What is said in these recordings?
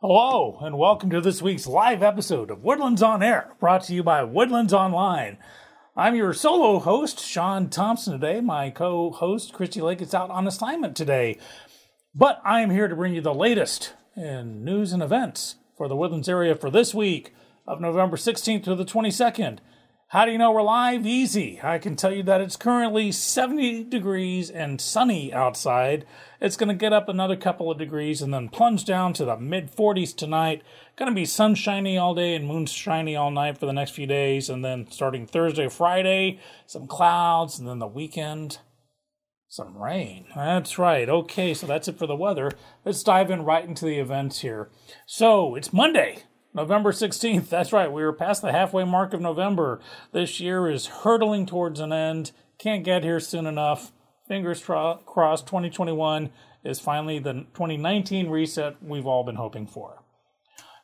Hello, and welcome to this week's live episode of Woodlands on Air, brought to you by Woodlands Online. I'm your solo host, Sean Thompson, today. My co host, Christy Lake, is out on assignment today. But I am here to bring you the latest in news and events for the Woodlands area for this week of November 16th to the 22nd. How do you know we're live? Easy. I can tell you that it's currently 70 degrees and sunny outside. It's going to get up another couple of degrees and then plunge down to the mid 40s tonight. Going to be sunshiny all day and moonshiny all night for the next few days. And then starting Thursday, Friday, some clouds, and then the weekend, some rain. That's right. Okay, so that's it for the weather. Let's dive in right into the events here. So it's Monday. November 16th. That's right. We are past the halfway mark of November. This year is hurtling towards an end. Can't get here soon enough. Fingers crossed 2021 is finally the 2019 reset we've all been hoping for.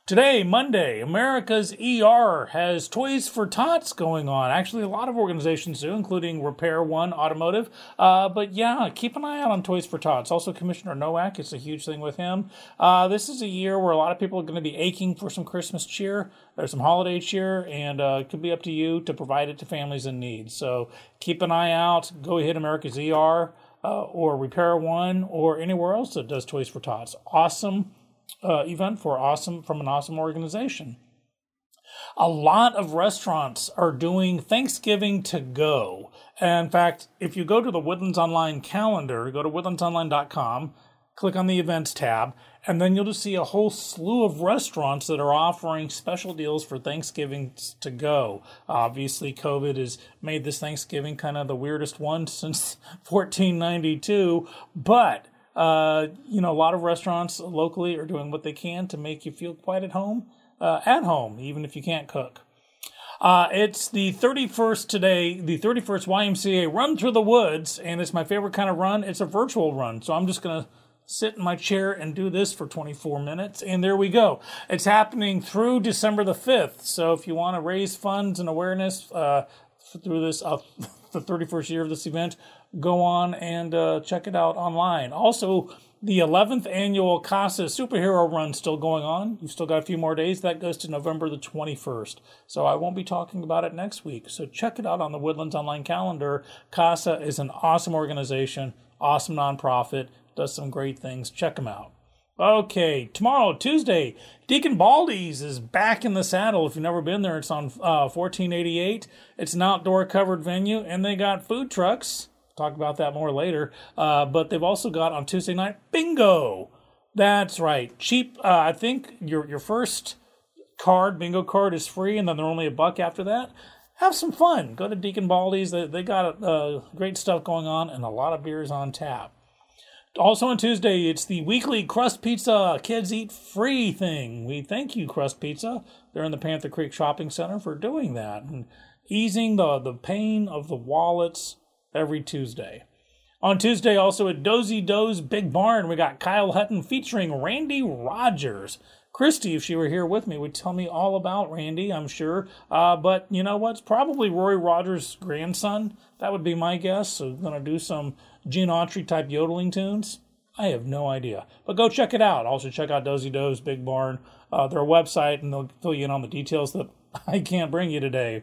Today, Monday, America's ER has Toys for Tots going on. Actually, a lot of organizations do, including Repair One Automotive. Uh, but yeah, keep an eye out on Toys for Tots. Also, Commissioner Noack, it's a huge thing with him. Uh, this is a year where a lot of people are going to be aching for some Christmas cheer. There's some holiday cheer, and uh, it could be up to you to provide it to families in need. So keep an eye out. Go hit America's ER or Repair One or anywhere else that does Toys for Tots. Awesome uh, event for awesome from an awesome organization. A lot of restaurants are doing Thanksgiving to go. In fact, if you go to the Woodlands Online calendar, go to woodlandsonline.com, click on the events tab, and then you'll just see a whole slew of restaurants that are offering special deals for Thanksgiving to go. Obviously, COVID has made this Thanksgiving kind of the weirdest one since 1492, but uh, you know, a lot of restaurants locally are doing what they can to make you feel quite at home, uh, at home, even if you can't cook. Uh, it's the 31st today, the 31st YMCA Run Through the Woods, and it's my favorite kind of run. It's a virtual run, so I'm just going to sit in my chair and do this for 24 minutes, and there we go. It's happening through December the 5th, so if you want to raise funds and awareness uh, through this, uh, the 31st year of this event, go on and uh, check it out online. Also, the 11th annual CASA superhero run still going on. You've still got a few more days. That goes to November the 21st. So I won't be talking about it next week. So check it out on the Woodlands Online calendar. CASA is an awesome organization, awesome nonprofit, does some great things. Check them out. Okay, tomorrow, Tuesday, Deacon Baldy's is back in the saddle. If you've never been there, it's on uh, 1488. It's an outdoor covered venue, and they got food trucks talk about that more later. Uh, but they've also got on Tuesday night bingo. That's right, cheap. Uh, I think your your first card bingo card is free, and then they're only a buck after that. Have some fun. Go to Deacon Baldy's. They they got uh, great stuff going on, and a lot of beers on tap. Also on Tuesday, it's the weekly Crust Pizza Kids Eat Free thing. We thank you, Crust Pizza. They're in the Panther Creek Shopping Center for doing that and easing the, the pain of the wallets every Tuesday. On Tuesday, also at Dosey Doe's Big Barn, we got Kyle Hutton featuring Randy Rogers. Christy, if she were here with me, would tell me all about Randy, I'm sure. Uh, but you know what? It's probably Roy Rogers' grandson. That would be my guess. So, going to do some Gene Autry type yodeling tunes. I have no idea. But go check it out. Also, check out Dosey Doe's Big Barn, uh, their website, and they'll fill you in on the details that I can't bring you today.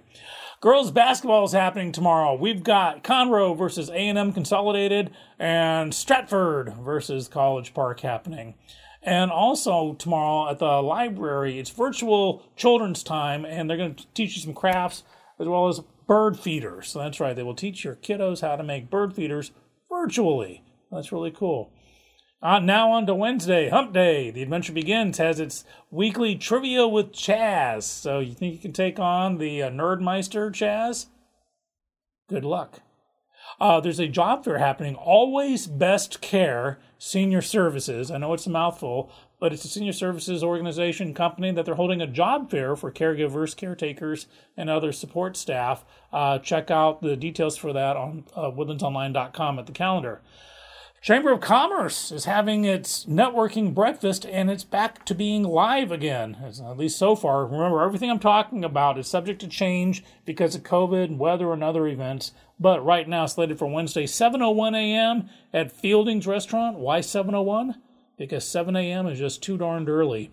Girls basketball is happening tomorrow. We've got Conroe versus A&M Consolidated and Stratford versus College Park happening. And also tomorrow at the library, it's virtual children's time, and they're going to teach you some crafts as well as bird feeders. So that's right, they will teach your kiddos how to make bird feeders virtually. That's really cool. Uh, now on to Wednesday, Hump Day. The Adventure Begins has its weekly trivia with Chaz. So you think you can take on the uh, Nerdmeister, Chaz? Good luck. Uh, there's a job fair happening. Always Best Care Senior Services. I know it's a mouthful, but it's a senior services organization company that they're holding a job fair for caregivers, caretakers, and other support staff. Uh, check out the details for that on uh, woodlandsonline.com at the calendar. Chamber of Commerce is having its networking breakfast and it's back to being live again, at least so far. Remember, everything I'm talking about is subject to change because of COVID, weather, and other events. But right now, slated for Wednesday, 7:01 a.m. at Fielding's Restaurant. Why 7:01? Because 7 a.m. is just too darned early.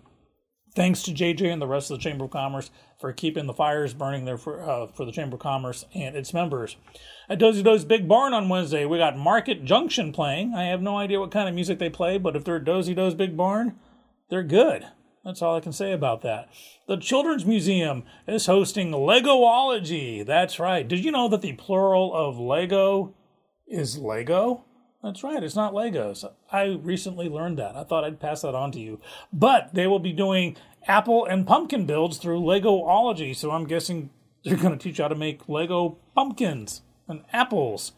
Thanks to JJ and the rest of the Chamber of Commerce for keeping the fires burning there for, uh, for the Chamber of Commerce and its members. At Dosey Doe's Big Barn on Wednesday, we got Market Junction playing. I have no idea what kind of music they play, but if they're Dosey Doe's Big Barn, they're good. That's all I can say about that. The Children's Museum is hosting Legoology. That's right. Did you know that the plural of Lego is Lego? That's right, it's not Legos. I recently learned that. I thought I'd pass that on to you. But they will be doing apple and pumpkin builds through Legoology, so I'm guessing they're going to teach you how to make Lego pumpkins and apples.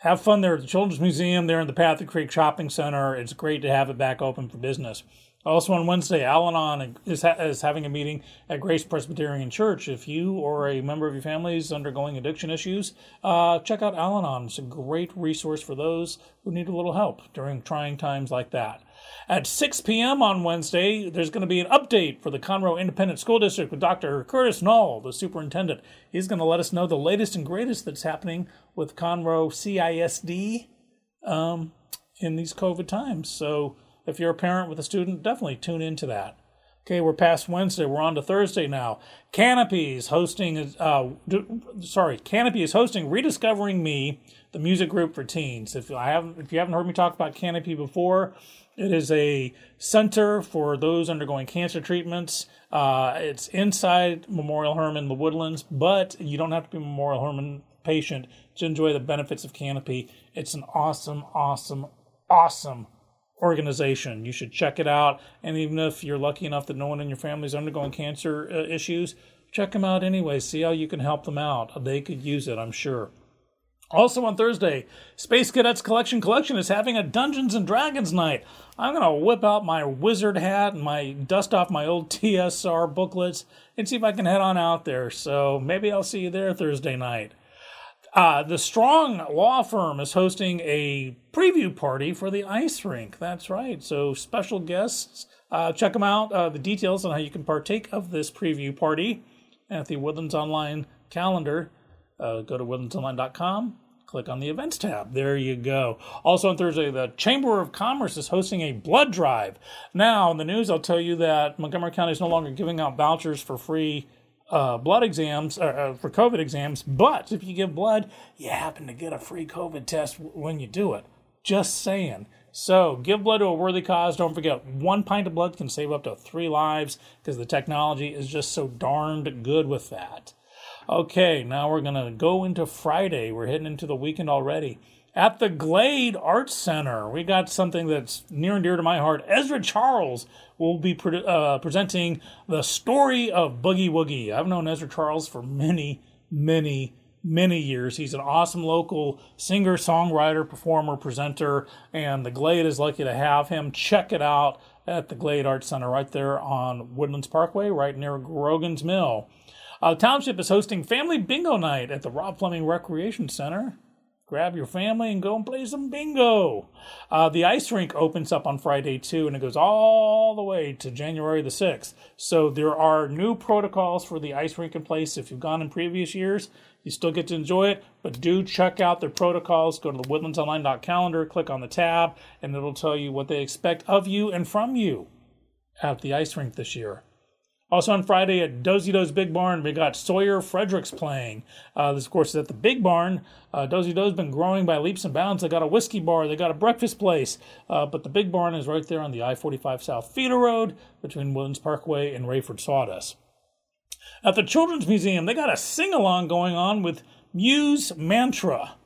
Have fun there at the Children's Museum, there in the Panther Creek Shopping Center. It's great to have it back open for business. Also on Wednesday, Al Anon is, ha- is having a meeting at Grace Presbyterian Church. If you or a member of your family is undergoing addiction issues, uh, check out Al Anon. It's a great resource for those who need a little help during trying times like that. At 6 p.m. on Wednesday, there's going to be an update for the Conroe Independent School District with Dr. Curtis Null, the superintendent. He's going to let us know the latest and greatest that's happening with Conroe CISD um, in these COVID times. So, if you're a parent with a student, definitely tune into that. Okay, we're past Wednesday. We're on to Thursday now. Canopy is hosting. Uh, sorry, Canopy is hosting "Rediscovering Me," the music group for teens. If I haven't, if you haven't heard me talk about Canopy before, it is a center for those undergoing cancer treatments. Uh, it's inside Memorial Hermann, the Woodlands, but you don't have to be Memorial Hermann patient to enjoy the benefits of Canopy. It's an awesome, awesome, awesome organization. You should check it out. And even if you're lucky enough that no one in your family is undergoing cancer uh, issues, check them out anyway. See how you can help them out. They could use it, I'm sure. Also on Thursday, Space Cadets Collection Collection is having a Dungeons and Dragons night. I'm going to whip out my wizard hat and my dust off my old TSR booklets and see if I can head on out there. So maybe I'll see you there Thursday night. Uh, the Strong Law Firm is hosting a preview party for the ice rink. That's right. So, special guests, uh, check them out. Uh, the details on how you can partake of this preview party at the Woodlands Online calendar. Uh, go to woodlandsonline.com, click on the events tab. There you go. Also on Thursday, the Chamber of Commerce is hosting a blood drive. Now, in the news, I'll tell you that Montgomery County is no longer giving out vouchers for free uh, blood exams uh, for COVID exams, but if you give blood, you happen to get a free COVID test when you do it. Just saying. So give blood to a worthy cause. Don't forget, one pint of blood can save up to three lives because the technology is just so darned good with that. Okay, now we're going to go into Friday. We're heading into the weekend already. At the Glade Arts Center, we got something that's near and dear to my heart. Ezra Charles will be pre- uh, presenting the story of Boogie Woogie. I've known Ezra Charles for many, many, many years. He's an awesome local singer, songwriter, performer, presenter, and the Glade is lucky to have him. Check it out at the Glade Arts Center right there on Woodlands Parkway, right near Grogan's Mill. Uh, Township is hosting Family Bingo Night at the Rob Fleming Recreation Center grab your family and go and play some bingo. Uh, the ice rink opens up on Friday too, and it goes all the way to January the 6th. So there are new protocols for the ice rink in place. If you've gone in previous years, you still get to enjoy it, but do check out their protocols. Go to the woodlandsonline.calendar, click on the tab, and it'll tell you what they expect of you and from you at the ice rink this year. Also on Friday at Dosey Doe's Big Barn, we got Sawyer Fredericks playing. Uh, this, of course, is at the Big Barn. Uh, Dosey Doe's been growing by leaps and bounds. They got a whiskey bar, they got a breakfast place, uh, but the Big Barn is right there on the I-45 South Feeder Road between Woodlands Parkway and Rayford Sawdust. At the Children's Museum, they got a sing-along going on with Muse Mantra.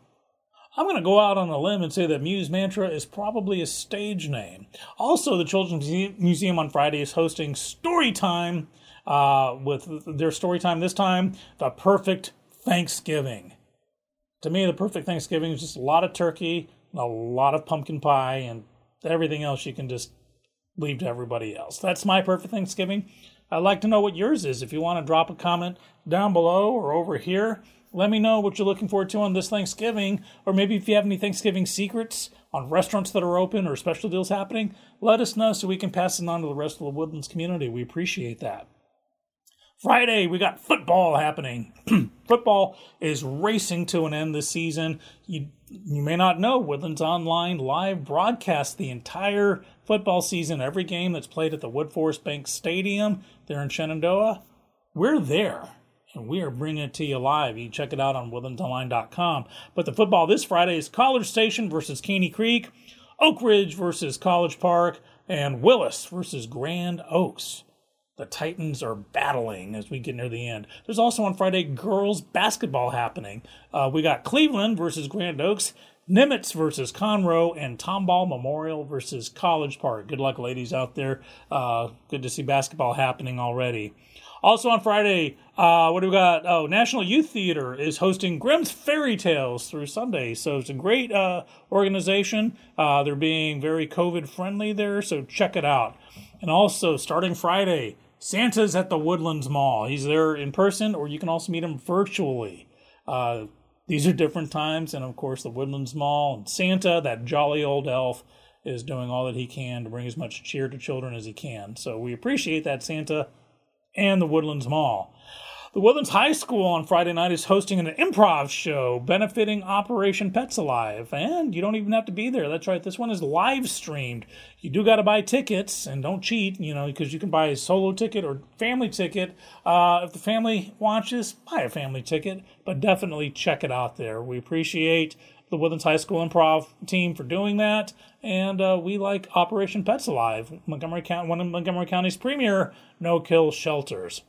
I'm going to go out on a limb and say that Muse Mantra is probably a stage name. Also, the Children's Museum on Friday is hosting Story Time uh, with their story time this time, the perfect Thanksgiving. To me, the perfect Thanksgiving is just a lot of turkey, and a lot of pumpkin pie, and everything else you can just leave to everybody else. That's my perfect Thanksgiving. I'd like to know what yours is. If you want to drop a comment down below or over here, let me know what you're looking forward to on this Thanksgiving, or maybe if you have any Thanksgiving secrets on restaurants that are open or special deals happening, let us know so we can pass it on to the rest of the Woodlands community. We appreciate that. Friday, we got football happening. football is racing to an end this season. You you may not know Woodlands Online live broadcasts the entire football season, every game that's played at the Woodforest Bank Stadium there in Shenandoah. We're there and we are bringing it to you live. You check it out on woodlandsonline.com. But the football this Friday is College Station versus Caney Creek, Oak Ridge versus College Park, and Willis versus Grand Oaks the Titans are battling as we get near the end. There's also on Friday girls basketball happening. Uh, we got Cleveland versus Grand Oaks, Nimitz versus Conroe, and Tomball Memorial versus College Park. Good luck, ladies out there. Uh, good to see basketball happening already. Also on Friday, uh, what do we got? Oh, National Youth Theater is hosting Grimm's Fairy Tales through Sunday. So it's a great uh, organization. Uh, they're being very COVID friendly there, so check it out. And also, starting Friday, Santa's at the Woodlands Mall. He's there in person, or you can also meet him virtually. Uh, these are different times, and of course, the Woodlands Mall and Santa, that jolly old elf, is doing all that he can to bring as much cheer to children as he can. So we appreciate that, Santa, and the Woodlands Mall. The Woodlands High School on Friday night is hosting an improv show benefiting Operation Pets Alive. And you don't even have to be there. That's right, this one is live streamed. You do got to buy tickets and don't cheat, you know, because you can buy a solo ticket or family ticket. Uh, if the family watches, buy a family ticket, but definitely check it out there. We appreciate the Woodlands High School improv team for doing that. And uh, we like Operation Pets Alive, Montgomery County, one of Montgomery County's premier no kill shelters.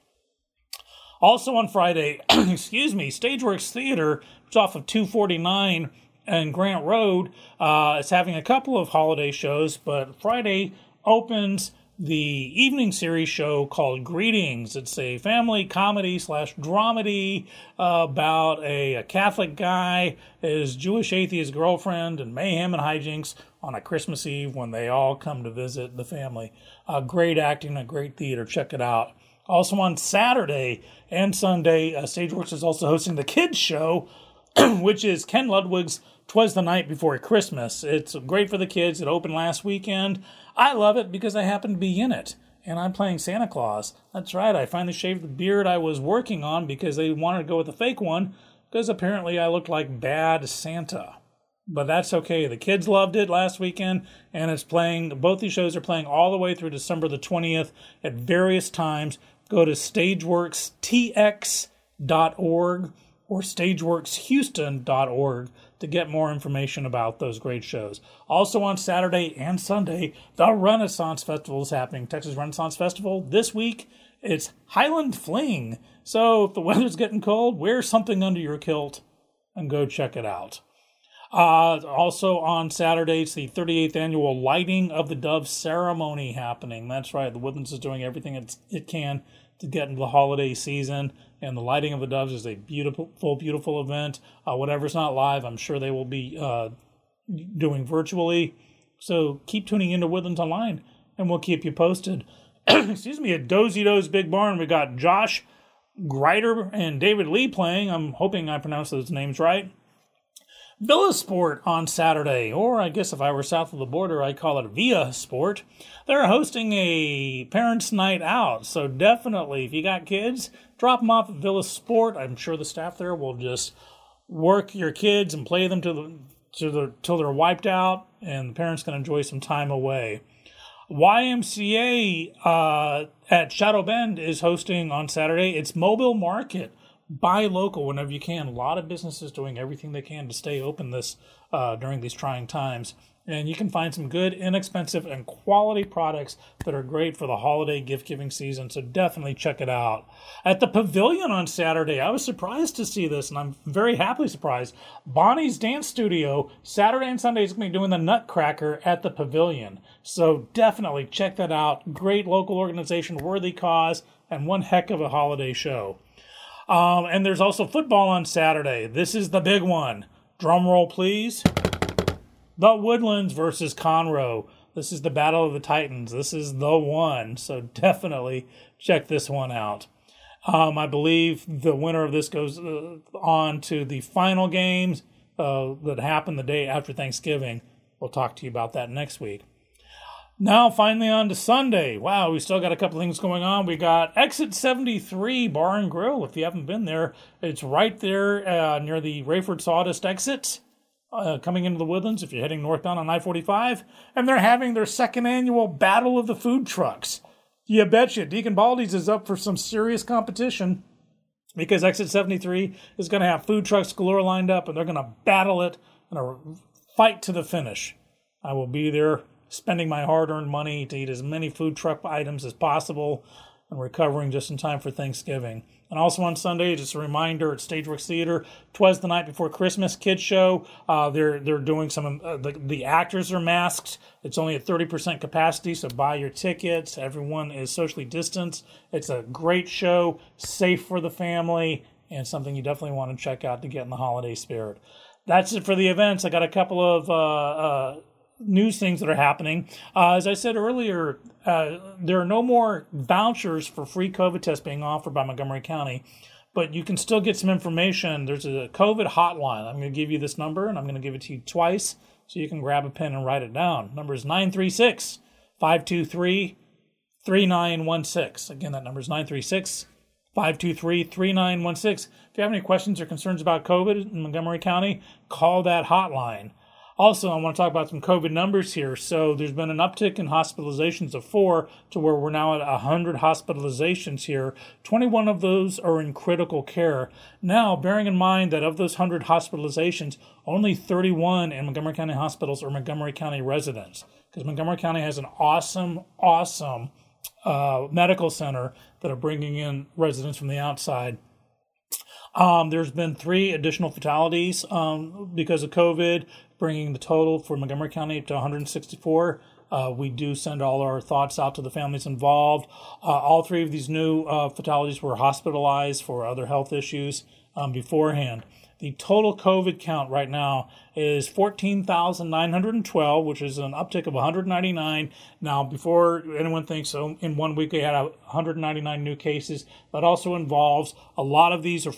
Also on Friday, excuse me, Stageworks Theater, which is off of 249 and Grant Road, uh, is having a couple of holiday shows, but Friday opens the evening series show called Greetings. It's a family comedy slash dramedy about a, a, Catholic guy, his Jewish atheist girlfriend, and mayhem and hijinks on a Christmas Eve when they all come to visit the family. Great acting, a great theater. Check it out. Also on Saturday and Sunday, uh, Stageworks is also hosting the kids show, which is Ken Ludwig's "Twas the Night Before Christmas." It's great for the kids. It opened last weekend. I love it because I happen to be in it, and I'm playing Santa Claus. That's right. I finally shaved the beard I was working on because they wanted to go with the fake one because apparently I looked like bad Santa but that's okay. The kids loved it last weekend, and it's playing. Both these shows are playing all the way through December the 20th at various times go to stageworkstx.org or stageworkshouston.org to get more information about those great shows. Also on Saturday and Sunday, the Renaissance Festival is happening. Texas Renaissance Festival this week. It's Highland Fling. So if the weather's getting cold, wear something under your kilt and go check it out. Uh, also on Saturday, it's the 38th annual Lighting of the Dove ceremony happening. That's right, the Woodlands is doing everything it can to get into the holiday season, and the Lighting of the Doves is a beautiful, beautiful event. Uh, whatever's not live, I'm sure they will be uh, doing virtually. So keep tuning into Woodlands Online, and we'll keep you posted. Excuse me, at Dosey Doe's Big Barn, we got Josh Grider and David Lee playing. I'm hoping I pronounced those names right. Villa Sport on Saturday, or I guess if I were south of the border, I'd call it Via Sport. They're hosting a parents' night out, so definitely, if you got kids, drop them off at Villa Sport. I'm sure the staff there will just work your kids and play them to the to the till they're wiped out, and the parents can enjoy some time away. YMCA uh, at Shadow Bend is hosting on Saturday. It's Mobile Market buy local whenever you can. A lot of businesses doing everything they can to stay open this uh, during these trying times. And you can find some good, inexpensive, and quality products that are great for the holiday gift giving season. So definitely check it out. At the Pavilion on Saturday, I was surprised to see this, and I'm very happily surprised. Bonnie's Dance Studio, Saturday and Sunday, is going to be doing the Nutcracker at the Pavilion. So definitely check that out. Great local organization, worthy cause, and one heck of a holiday show. Um, and there's also football on Saturday. This is the big one. Drum roll, please. The Woodlands versus Conroe. This is the Battle of the Titans. This is the one. So definitely check this one out. Um, I believe the winner of this goes uh, on to the final games uh, that happen the day after Thanksgiving. We'll talk to you about that next week. Now, finally, on to Sunday. Wow, we still got a couple things going on. We got Exit 73 Bar and Grill. If you haven't been there, it's right there uh, near the Rayford Sawdust exit. Uh, coming into the woodlands if you're heading northbound on I 45. And they're having their second annual Battle of the Food Trucks. You betcha. Deacon Baldy's is up for some serious competition because Exit 73 is going to have food trucks galore lined up and they're going to battle it and fight to the finish. I will be there spending my hard earned money to eat as many food truck items as possible and recovering just in time for Thanksgiving. And also on Sunday, just a reminder at Stageworks Theater, twas the night before Christmas kids show. Uh, they're they're doing some. Uh, the, the actors are masked. It's only at thirty percent capacity, so buy your tickets. Everyone is socially distanced. It's a great show, safe for the family, and something you definitely want to check out to get in the holiday spirit. That's it for the events. I got a couple of uh, uh news things that are happening. Uh, as I said earlier, uh, there are no more vouchers for free COVID tests being offered by Montgomery County, but you can still get some information. There's a COVID hotline. I'm going to give you this number, and I'm going to give it to you twice so you can grab a pen and write it down. Number is 936 523 3916. Again, that number is 936 523 3916. If you have any questions or concerns about COVID in Montgomery County, call that hotline. Also, I want to talk about some COVID numbers here. So, there's been an uptick in hospitalizations of four to where we're now at 100 hospitalizations here. 21 of those are in critical care. Now, bearing in mind that of those 100 hospitalizations, only 31 in Montgomery County hospitals are Montgomery County residents. Because Montgomery County has an awesome, awesome uh, medical center that are bringing in residents from the outside um, there's been three additional fatalities um, because of COVID, bringing the total for Montgomery County to 164. Uh, we do send all our thoughts out to the families involved. Uh, all three of these new uh, fatalities were hospitalized for other health issues um, beforehand. The total COVID count right now is 14,912, which is an uptick of 199. Now, before anyone thinks so, in one week they had 199 new cases. That also involves a lot of these are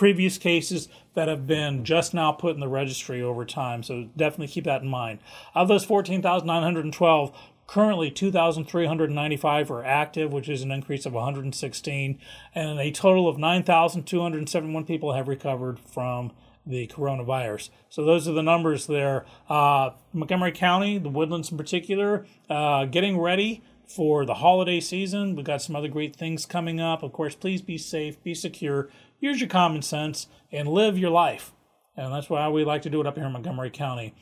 previous cases that have been just now put in the registry over time. So definitely keep that in mind. Of those 14,912, Currently, 2,395 are active, which is an increase of 116, and a total of 9,271 people have recovered from the coronavirus. So those are the numbers there. Uh, Montgomery County, the Woodlands in particular, uh, getting ready for the holiday season. We've got some other great things coming up. Of course, please be safe, be secure, use your common sense, and live your life. And that's why we like to do it up here in Montgomery County.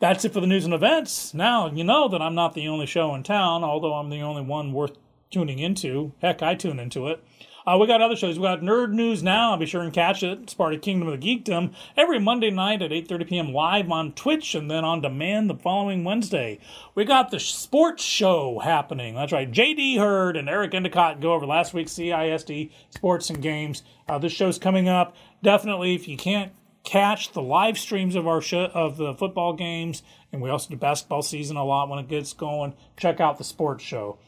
That's it for the news and events. Now, you know that I'm not the only show in town, although I'm the only one worth tuning into. Heck, I tune into it. Uh, we got other shows. We got Nerd News Now. Be sure and catch it. It's part of Kingdom of the Geekdom every Monday night at 8:30 p.m. live on Twitch, and then on demand the following Wednesday. We got the sports show happening. That's right. J.D. Hurd and Eric Endicott go over last week's CISD sports and games. Uh, this show's coming up. Definitely, if you can't catch the live streams of our show, of the football games, and we also do basketball season a lot when it gets going. Check out the sports show.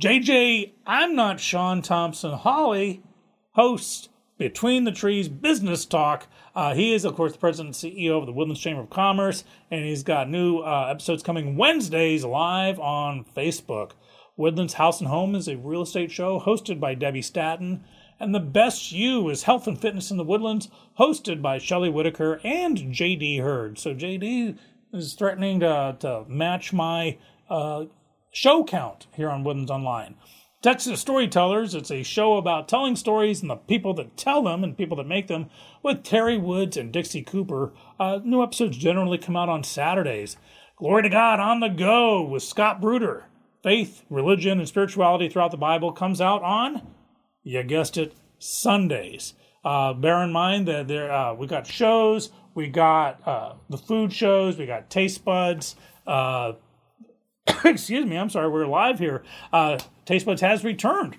JJ, I'm not Sean Thompson Hollie, host Between the Trees Business Talk. Uh, he is, of course, the president and CEO of the Woodlands Chamber of Commerce, and he's got new uh, episodes coming Wednesdays live on Facebook. Woodlands House and Home is a real estate show hosted by Debbie Staton and The Best You is Health and Fitness in the Woodlands, hosted by Shelley Whitaker and JD Hurd. So JD is threatening to, to match my uh, show count here on Woodlands Online. Texas Storytellers, it's a show about telling stories and the people that tell them and people that make them with Terry Woods and Dixie Cooper. Uh, new episodes generally come out on Saturdays. Glory to God on the Go with Scott Bruder. Faith, religion, and spirituality throughout the Bible comes out on you guessed it, Sundays. Uh, bear in mind that there uh, we got shows, we got uh, the food shows, we got taste buds. Excuse me, I'm sorry, we're live here. Uh, taste buds has returned.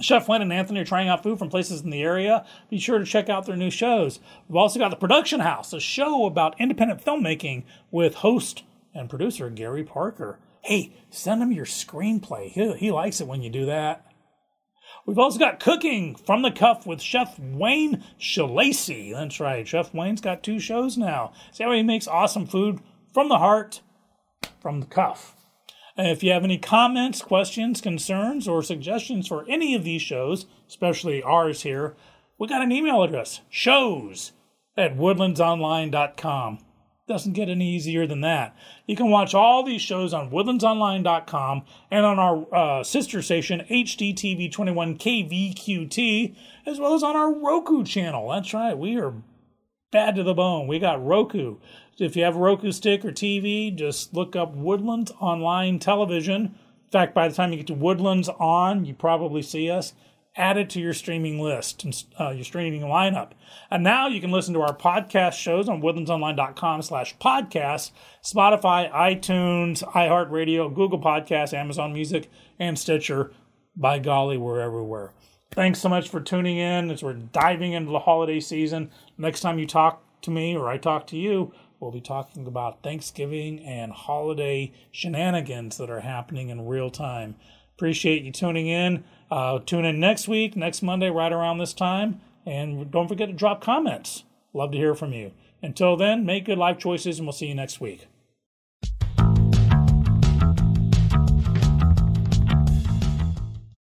Chef Wayne and Anthony are trying out food from places in the area. Be sure to check out their new shows. We've also got the Production House, a show about independent filmmaking with host and producer Gary Parker. Hey, send him your screenplay. He, he likes it when you do that. We've also got cooking from the cuff with Chef Wayne Shalacy. That's right, Chef Wayne's got two shows now. See how he makes awesome food from the heart, from the cuff. And if you have any comments, questions, concerns, or suggestions for any of these shows, especially ours here, we got an email address shows at woodlandsonline.com. Doesn't get any easier than that. You can watch all these shows on woodlandsonline.com and on our uh, sister station, HDTV21KVQT, as well as on our Roku channel. That's right, we are bad to the bone. We got Roku. If you have a Roku stick or TV, just look up Woodlands Online Television. In fact, by the time you get to Woodlands On, you probably see us. Add it to your streaming list and uh, your streaming lineup. And now you can listen to our podcast shows on woodlandsonline.com slash podcast, Spotify, iTunes, iHeartRadio, Google Podcasts, Amazon Music, and Stitcher. By golly, we're everywhere. Thanks so much for tuning in as we're diving into the holiday season. Next time you talk to me or I talk to you, we'll be talking about Thanksgiving and holiday shenanigans that are happening in real time. Appreciate you tuning in. Uh, tune in next week, next Monday, right around this time. And don't forget to drop comments. Love to hear from you. Until then, make good life choices, and we'll see you next week.